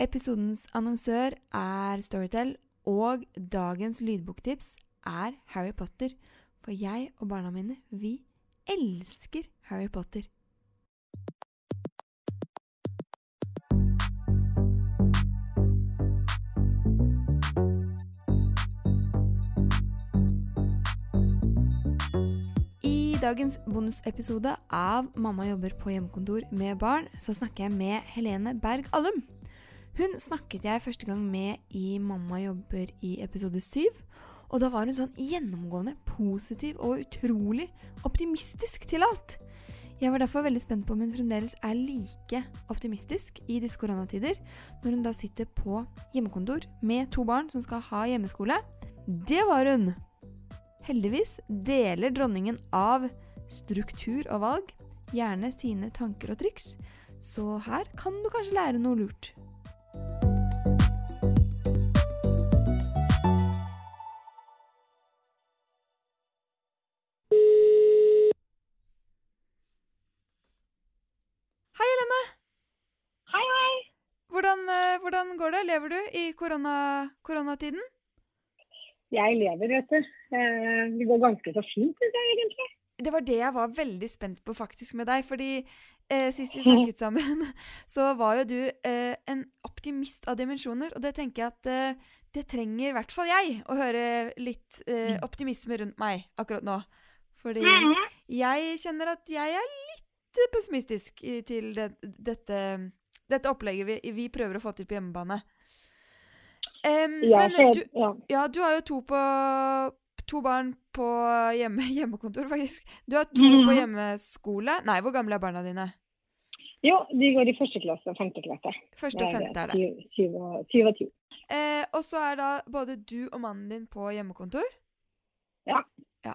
Episodens annonsør er Storytel, og dagens lydboktips er Harry Potter. For jeg og barna mine, vi elsker Harry Potter. I dagens bonusepisode av Mamma jobber på hjemmekontor med barn, så snakker jeg med Helene Berg Allum. Hun snakket jeg første gang med i Mamma jobber i episode 7. Og da var hun sånn gjennomgående positiv og utrolig optimistisk til alt. Jeg var derfor veldig spent på om hun fremdeles er like optimistisk i disse koronatider, når hun da sitter på hjemmekontor med to barn som skal ha hjemmeskole. Det var hun! Heldigvis deler dronningen av struktur og valg gjerne sine tanker og triks, så her kan du kanskje lære noe lurt. Hvordan, går det? Lever du i korona, koronatiden? Jeg lever, vet du. Eh, Det går ganske så fint, syns jeg egentlig. Det var det jeg var veldig spent på faktisk med deg. Fordi eh, sist vi snakket sammen, så var jo du eh, en optimist av dimensjoner. Og det tenker jeg at eh, det trenger i hvert fall jeg, å høre litt eh, optimisme rundt meg akkurat nå. Fordi Mhm. jeg kjenner at jeg er litt eh, pessimistisk til det, dette, dette opplegget vi, vi prøver å få til på hjemmebane. Um, Ja, men for, du, ja. ja, du har jo to, på, to barn på hjemme, hjemmekontor, faktisk. Du har to Mhm. på hjemmeskole. Nei, hvor gamle er barna dine? Jo, de går i første klasse og femte klasse. Første og femte er det. syv- Syv og, syv og ti. Eh, og så er da både du og mannen din på hjemmekontor? Ja. ja.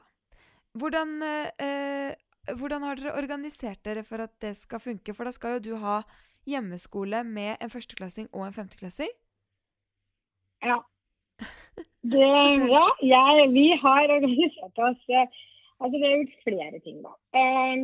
Hvordan, eh, eh, hvordan har dere organisert dere for at det skal funke? For da skal jo du ha hjemmeskole med en førsteklassing og en femteklassing. Ja. Det, ja, jeg, vi har organisert oss eh, Altså, vi har gjort flere ting, da. Eh,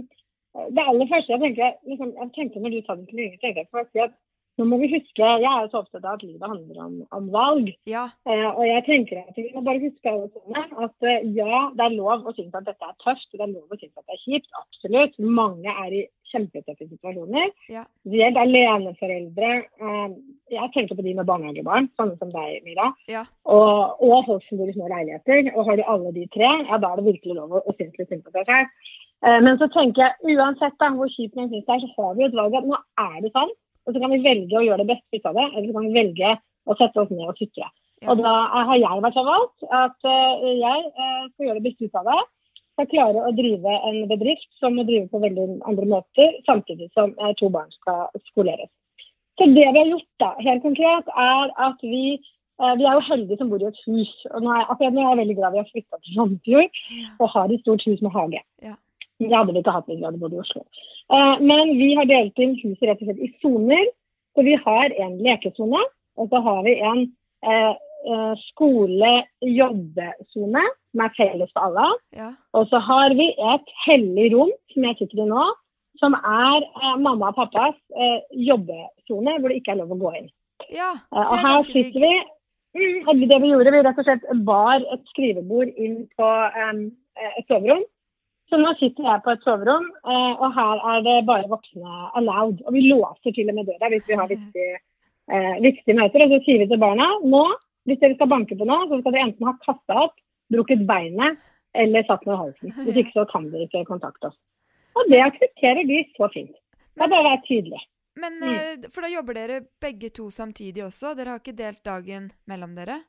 Det aller første jeg tenkte, liksom, jeg tenkte når du sa det til Inge, tenkte jeg på at nå må vi huske Jeg er jo så opptatt av at livet handler om, om valg. Ja. Eh, og jeg tenker at vi må bare huske alle sammen at eh, ja, det er lov å synes at dette er tøft, og det er lov å synes at det er kjipt. Absolutt. Mange er i kjempetøffe situasjoner. Ja. Spesielt aleneforeldre. Eh, jeg tenker på de med barnehagebarn, sånne som deg, Mira. Ja. Og, og folk som bor i små leiligheter. Og har du alle de tre, ja, da er det virkelig lov å, å synes litt synd på seg selv. Eh, men så tenker jeg uansett da, hvor kjipt man synes det er, så har vi et valg at nå er det sånn. Og så kan vi velge å gjøre det beste ut av det, eller så kan vi velge å sette oss ned og sutre. Ja. Og da har jeg vært så valgt at eh, jeg eh, skal gjøre det beste ut av det. Skal klare å drive en bedrift som må drive på veldig andre måter, samtidig som eh, to barn skal skoleres. Så det vi har gjort da, helt konkret, er at vi vi er jo heldige som bor i et hus. og nå er, akkurat nå er jeg veldig glad vi har flytta til Sandefjord og har et stort hus med hage. Ja. Det hadde vi ikke hatt hvis vi hadde bodd i Oslo. Eh, men vi har delt inn huset rett og slett i soner. Så vi har en lekesone, og så har vi en eh, eh, skole-jobbesone som er felles for alle. Ja. Og så har vi et hellig rom, som jeg sitter i nå, som er eh, mamma og pappas eh, jobbesone, hvor det ikke er lov å gå inn. ja. Eh, og er her sitter vi. Mm, og det vi gjorde, vi rett og slett bar et skrivebord inn på em, et soverom. Så nå sitter jeg på et soverom, eh, og her er det bare voksne allowed. Og vi låser til og med døra hvis vi har viktige, eh, viktige møter. Og så sier vi til barna nå, hvis dere skal banke på nå, så skal dere enten ha kasta opp, brukket beinet eller satt ned halsen. Hvis ikke så kan dere ikke kontakte oss. Og det aksepterer de så fint. Det er bare å være tydelig. Men eh, For da jobber dere begge to samtidig også? Dere har ikke delt dagen mellom dere?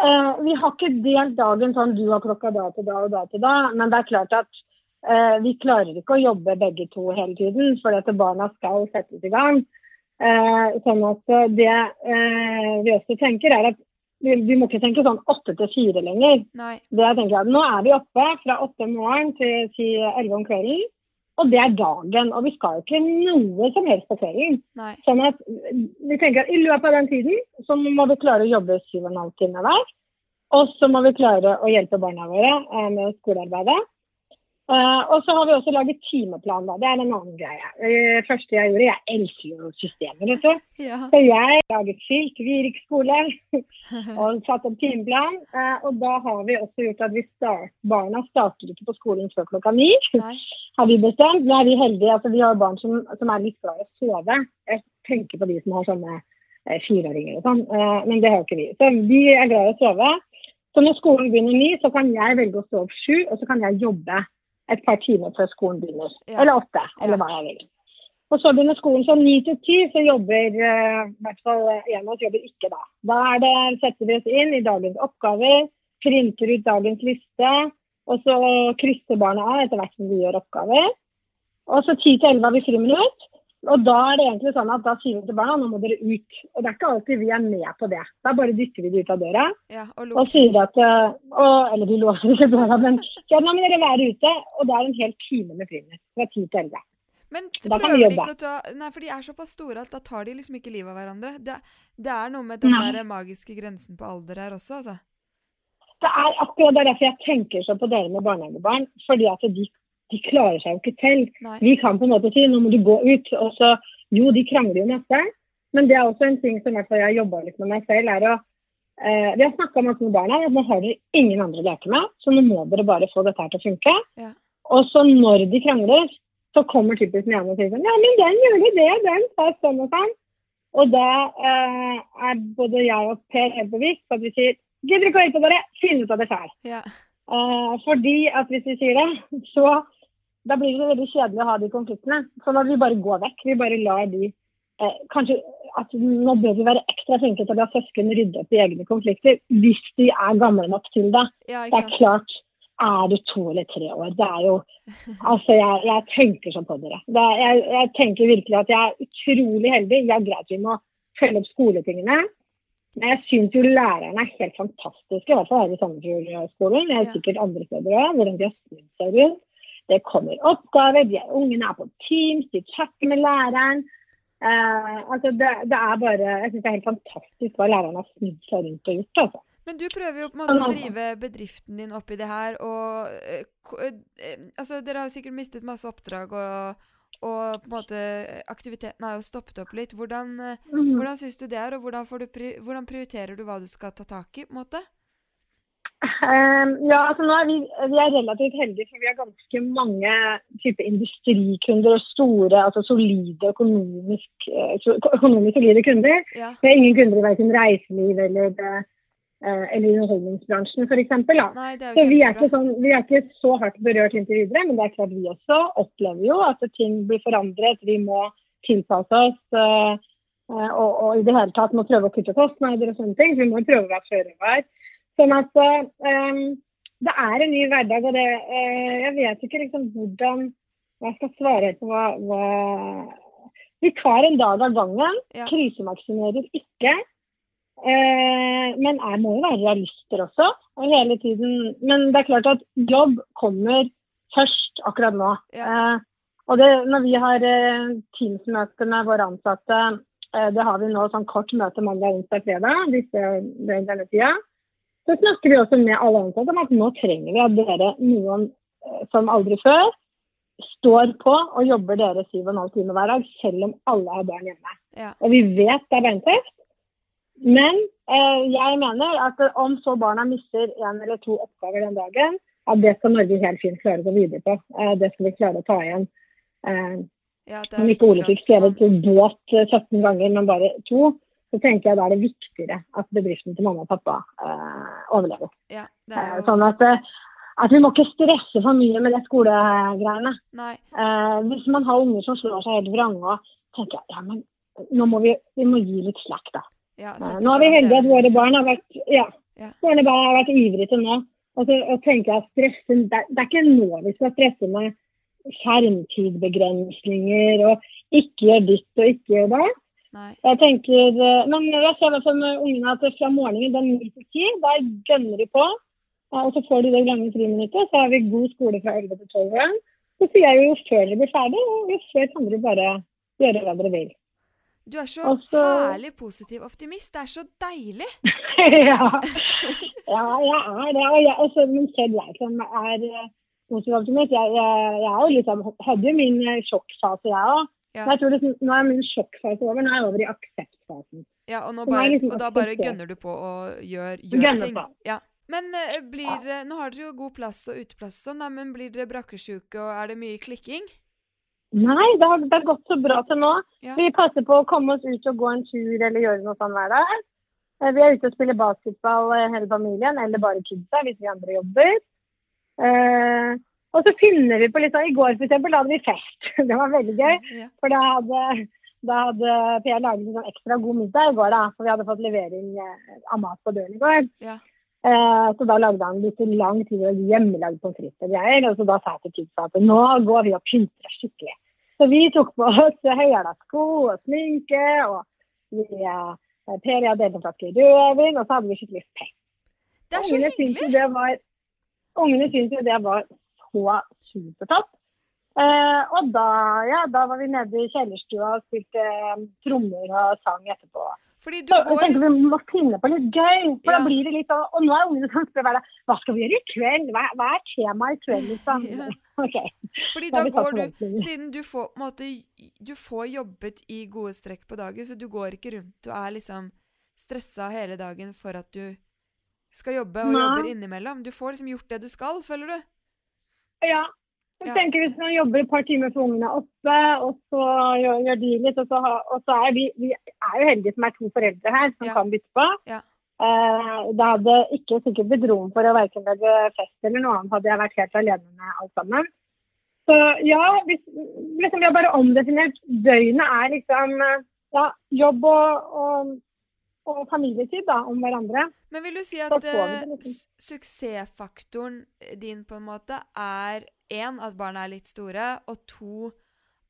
Eh, vi har ikke delt dagen sånn du har klokka da til da og da til da, men det er klart at eh, vi klarer ikke å jobbe begge to hele tiden, for at barna skal settes i gang. Eh, sånn at eh, det eh, vi også tenker er at vi, vi må ikke tenke sånn åtte til fire lenger. Nei. Det jeg tenker at Nå er vi oppe fra åtte om morgenen til si elleve om kvelden, og det er dagen. Og vi skal jo ikke noe som helst på kvelden. Nei. Sånn at vi tenker at I løpet av den tiden så må vi klare å jobbe syv og en hver. Og så må vi klare å hjelpe barna våre eh, med skolearbeidet. Uh, og så har vi også laget timeplan. da, Det er en annen greie. Det første jeg gjorde, jeg elsker jo systemer. vet du. Ja. Så jeg laget skilt, Virik skole, og satt opp timeplan. Uh, og da har vi også gjort at vi start, barna starter ikke på skolen før klokka ni. Har vi bestemt. Nå er vi heldige. altså Vi har barn som, som er litt glad i å sove. Jeg tenker på de som har sånne eh, fireåringer og sånn, men det har ikke vi. Så vi er glad i å sove. Så når skolen begynner ni, så kan jeg velge å stå opp sju, og så kan jeg jobbe et par timer før skolen begynner. Ja. Eller åtte, eller hva jeg vil. Og så begynner skolen sånn ni til ti, så jobber eh, i hvert fall en av oss jobber ikke da. Da er det, setter vi oss inn i dagens oppgaver, printer ut dagens liste, og så krysser barna av etter hvert som de gjør oppgaver. Og så ti til elleve har vi friminutt. Og da er det egentlig sånn at da sier vi til barna nå må dere ut. Og det er ikke alltid vi er med på det. Da bare dytter vi dem ut av døra Ja, og og sier at eh, og, Eller de låser ikke døra, men ja, nå må dere være ute. Og det er en hel time med friminutt. Fra ti til elleve. Men prøver de ikke å ta Nei, for de er såpass store at da tar de liksom ikke livet av hverandre. Det, det er noe med den Nei. der magiske grensen på alder her også, altså. Det er akkurat er derfor jeg tenker så på dere med barnehagebarn. Fordi at de, de klarer seg jo ikke selv. Nei. Vi kan på en måte si nå må du gå ut. Og så, jo, de krangler jo masse. Men det er også en ting som jeg har jobba litt med meg selv. er å eh, Vi har snakka masse med barna at nå har dere ingen andre å leke med, så nå må dere bare få dette her til å funke. Ja. Og så når de krangler, så kommer typisk den ene og sier sånn Ja, men den gjorde det, den sa sånn og sånn. Og da eh, er både jeg og Per helt bevisst på at vi sier Gidder ikke å på dere, finn ut av det sjøl. Ja. Eh, fordi at hvis vi sier det, så da blir det veldig kjedelig å ha de konfliktene. Sånn at vi bare går vekk. Vi bare lar de eh, Kanskje at nå bør vi være ekstra flinke til å la søsken rydde opp i egne konflikter. Hvis de er gamle nok til det. ja, Det er klart, er du to eller tre år, det er jo Altså, jeg, jeg tenker sånn på dere. Det er, jeg, jeg tenker virkelig at jeg er utrolig heldig. Jeg er greit vi må følge opp skoletingene. Men jeg syns jo lærerne er helt fantastiske, i hvert fall her i Sandefjord-skolen. Jeg er sikkert andre steder òg, hvordan de har snudd seg rundt. Det kommer oppgaver, de er, ungene er på Teams, de chatter med læreren. Uh, altså det, det er bare Jeg synes det er helt fantastisk hva læreren har snudd seg rundt og gjort. altså. Men du prøver jo på en måte å drive bedriften din opp i det her, og eh, eh, Altså, dere har jo sikkert mistet masse oppdrag, og, og på en måte aktiviteten har jo stoppet opp litt. Hvordan, mm -hmm. hvordan syns du det er, og hvordan, får du pri hvordan prioriterer du hva du skal ta tak i, på en måte? Ehm, ja, altså nå er vi, vi er relativt heldige, for vi har ganske mange type industrikunder og store, altså solide økonomisk, eh, økonomisk solide kunder. Ja. Det er ingen kunder i verken reiseliv eller, eh, eller underholdningsbransjen f.eks. Så vi er, sånn, vi er ikke så hardt berørt inntil videre, men det er klart vi også opplever jo at ting blir forandret. Vi må tilpasse oss eh, og, og i det hele tatt må prøve å kutte kostnader og sånne ting. Vi må prøve å være føre var. Sånn at um, det er en ny hverdag, og det, uh, jeg vet ikke liksom hvordan jeg skal svare på hva, hva Vi tar en dag av gangen. Ja. Krisemaksimerer ikke. Uh, men jeg må jo være realister også. Og hele tiden. Men det er klart at jobb kommer først akkurat nå. Ja. Uh, og det, når vi har eh, Teams-møte med våre ansatte, eh, det har vi nå sånn kort møte mandag, onsdag, fredag, disse, den, denne tida. Så snakker vi også med alle ansatte om at nå trenger vi at dere, noen eh, som aldri før, står på og jobber dere syv og en halv time hver dag, selv om alle har barn hjemme. Ja. Og vi vet det er beintøft. Men eh, jeg mener at om så barna mister en eller to oppgaver den dagen, at det skal Norge helt fint klare å gå videre på. Eh, det skal vi klare å ta igjen. Eh, Ja, om ikke Ole fikk skrevet båt eh, 17 ganger, men bare to, så tenker jeg da er det viktigere at bedriften til mamma og pappa eh, overlever. Ja, det Eh, jo Sånn at, eh, at vi må ikke stresse for mye med det skolegreiene. Eh, hvis man har unger som slår seg helt vrange, tenker jeg, ja, men nå må vi, vi må gi litt slack, da. Ja, Eh, Nå er vi heldige at våre barn har vært, ja, Ja. våre barn har vært ivrige til nå. Og så og tenker jeg stresse, det, er- det er ikke nå vi skal stresse med skjermtidbegrensninger og ikke gjør ditt og ikke gjør det. Nei. Jeg tenker, eh, Men jeg ser i hvert fall med ungene at fra morgenen den 9 til 10, der gønner de på. Eh, Og så får de det lange friminuttet. Så har vi god skole fra 11 til 12 igjen. Så sier jeg jo før dere blir ferdig, jo før kan dere bare gjøre hva dere vil. Du er så Også... herlig positiv optimist. Det er så deilig. ja. ja, jeg er det. Og jeg, også, men selv jeg som er positiv optimist, jeg, Jeg, jeg, jeg liksom, hadde jo min eh, sjokkfase, jeg òg. Ja. Jeg tror liksom, nå er min sjokkfase over. Nå er jeg over i akseptfasen. Ja, og, bare, liksom og da bare gønner du på å gjøre, gjøre ting. på. Ja. Men eh, blir ja. Nå har dere jo god plass og uteplass sånn, da, men blir dere brakkesjuke, og er det mye klikking? Nei, det har, det har gått så bra til nå. Ja. Vi passer på å komme oss ut og gå en tur eller gjøre noe sånn hver dag. Eh, Vi er ute og spiller basketball eh, hele familien, eller bare kidsa hvis vi andre jobber. Og så finner vi på litt sånn I går for eksempel, da hadde vi fest. Det var veldig gøy. For da hadde, da hadde Per laget en sånn ekstra god middag i går, da. For vi hadde fått levering eh, av mat på døren i går. Ja. Eh, så da lagde han litt lang tid og hjemmelagd pommes frites og greier. Og så da sa jeg til kidsa at nå går vi og pynter oss skikkelig. Så vi tok på oss høyhæla sko og sminke, og vi, eh, Per og jeg delte en flaske rødvin, og så hadde vi skikkelig fest. Det er så Ungene syntes hyggelig! det var, ungene syntes jo det var så supertopp. Eh, og da, ja, da var vi nede i kjellerstua og spilte eh, trommer og sang etterpå. Så jeg går tenker liksom Vi må finne på litt gøy. For Ja. da blir det litt Og, Og nå er ungene som spør hver Hva skal vi gjøre i kveld? Hva, hva er temaet i kveld? Liksom? Ja. Okay. Fordi Da da går du. Siden du får, måte, du får jobbet i gode strekk på dagen, så du går ikke rundt Du er liksom stressa hele dagen for at du skal jobbe og Nei. jobber innimellom. Du får liksom gjort det du skal, føler du? Ja. Jeg tenker Hvis man jobber et par timer for ungene oppe, og så gjør, gjør de litt, og så, og så er vi, vi er jo heldige som er to foreldre her som Ja. kan bytte på. Ja. Uh, det hadde ikke sikkert blitt rom for å verken lage fest eller noe annet hadde jeg vært helt alene med alt sammen. Så ja, hvis, liksom, vi har bare omdefinert. Døgnet er liksom eh, ja, jobb og, og, og familietid da, om hverandre. Men vil du si at får vi eh, suksessfaktoren din på en måte er én, at barna er litt store, og to,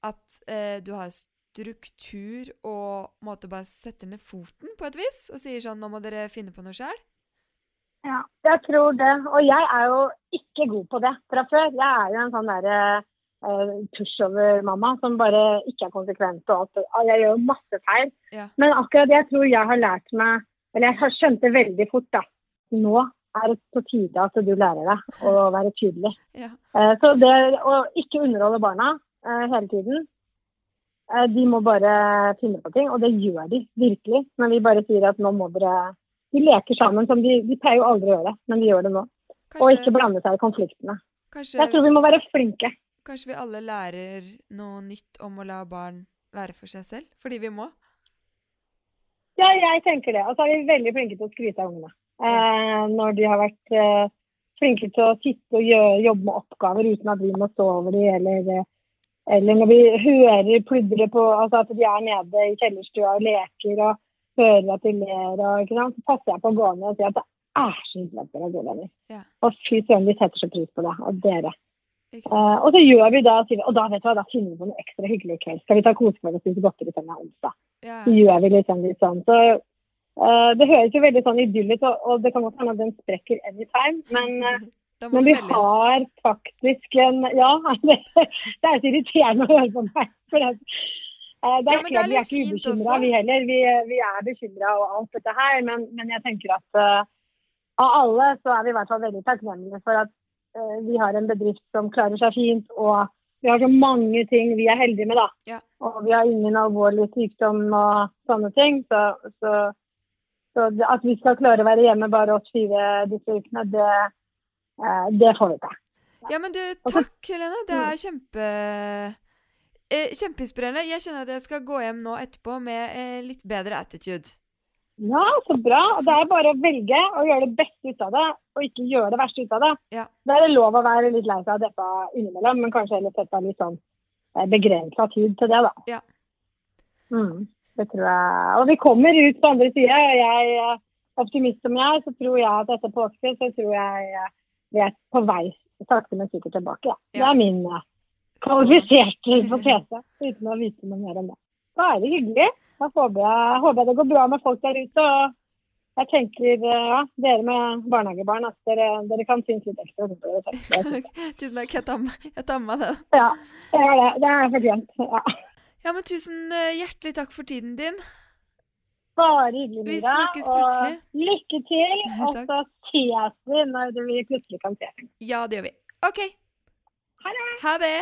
at eh, du har struktur og måte bare setter ned foten på et vis og sier sånn Nå må dere finne på noe sjøl? Ja, jeg tror det. Og jeg er jo ikke god på det fra før. Jeg er jo en sånn derre uh, pushover-mamma som bare ikke er konsekvent og alt. Jeg gjør masse feil. Ja. Men akkurat det jeg tror jeg har lært meg Eller jeg har skjønte veldig fort, da. Nå er det på tide at du lærer deg å være tydelig. Ja. Eh, Så det å ikke underholde barna eh, hele tiden eh, De må bare finne på ting, og det gjør de virkelig. Når vi bare sier at nå må dere De leker sammen som de, de pleier jo aldri å gjøre det, men de gjør det nå. Og ikke blande seg i konfliktene. kanskje, Jeg tror vi må være flinke. Kanskje vi alle lærer noe nytt om å la barn være for seg selv? Fordi vi må? Ja, jeg tenker det. Og så er vi veldig flinke til å skryte av ungene. Eh, når de har vært eh, flinke til å sitte og gjøre, jobbe med oppgaver uten at vi må stå over dem, eller, eh, eller når vi hører pludre på altså at de er nede i kjellerstua og leker og hører at de ler, og, så passer jeg på å gå ned og si at det er så hyggelig at dere er gode venner. Ja. Og fy søren, vi setter så pris på det. Og dere. Eh, og så gjør vi da, og da vet du hva, da finner vi på noe ekstra hyggelig i kveld. Skal vi ta kosekveld og spise godteri til onsdag? Yeah. så gjør vi liksom litt sånn. Så uh, det høres jo veldig sånn idyllisk ut, og, det kan godt hende at den sprekker anytime. Men, uh, men vi har faktisk en Ja, det, det er så irriterende å høre på meg. For det, det er Ja, klart, vi er ikke ubekymra, vi heller. Vi, vi er bekymra og alt dette her. Men, men jeg tenker at uh, av alle så er vi i hvert fall veldig takknemlige for at vi har en bedrift som klarer seg fint. og vi har så mange ting vi er heldige med, da. Ja. Og vi har ingen alvorlig sykdom og sånne ting. Så, så, så at vi skal klare å være hjemme bare oss fire disse ukene, det, eh, det får vi til. Ja, men du, takk, Helene. Det er kjempe eh, Kjempeinspirerende. Jeg kjenner at jeg skal gå hjem nå etterpå med eh, litt bedre attitude. Ja, så bra. Det er bare å velge å gjøre det beste ut av det, og ikke gjøre det verste ut av det. Ja. Da er det lov å være litt lei seg av dette innimellom, men kanskje heller sette av litt sånn begrensa tid til det, da. Ja. Mm, det tror jeg. Og vi kommer ut på andre sida. Jeg, eh, optimist som jeg, så tror jeg at etter påske så tror jeg eh, vi er på vei sakte, men sikkert tilbake. Ja. Det er min eh, kvalifiserte hypotese, uten å vite noe mer om det. Da er det hyggelig. Da håper jeg, håper jeg det går bra med folk der ute. og jeg tenker, eh, ja, Dere med barnehagebarn, at dere, dere kan synes litt ekstra. Tusen takk. Jeg tar jeg tar med det. Ja, det er det. Det er fortjent. Ja. Ja, men tusen eh, hjertelig takk for tiden din. Bare hyggelig, Vi snakkes plutselig. Og lykke til. Og så ses vi når vi plutselig kan se. Ja, det gjør vi. OK. Ha det! Ha det!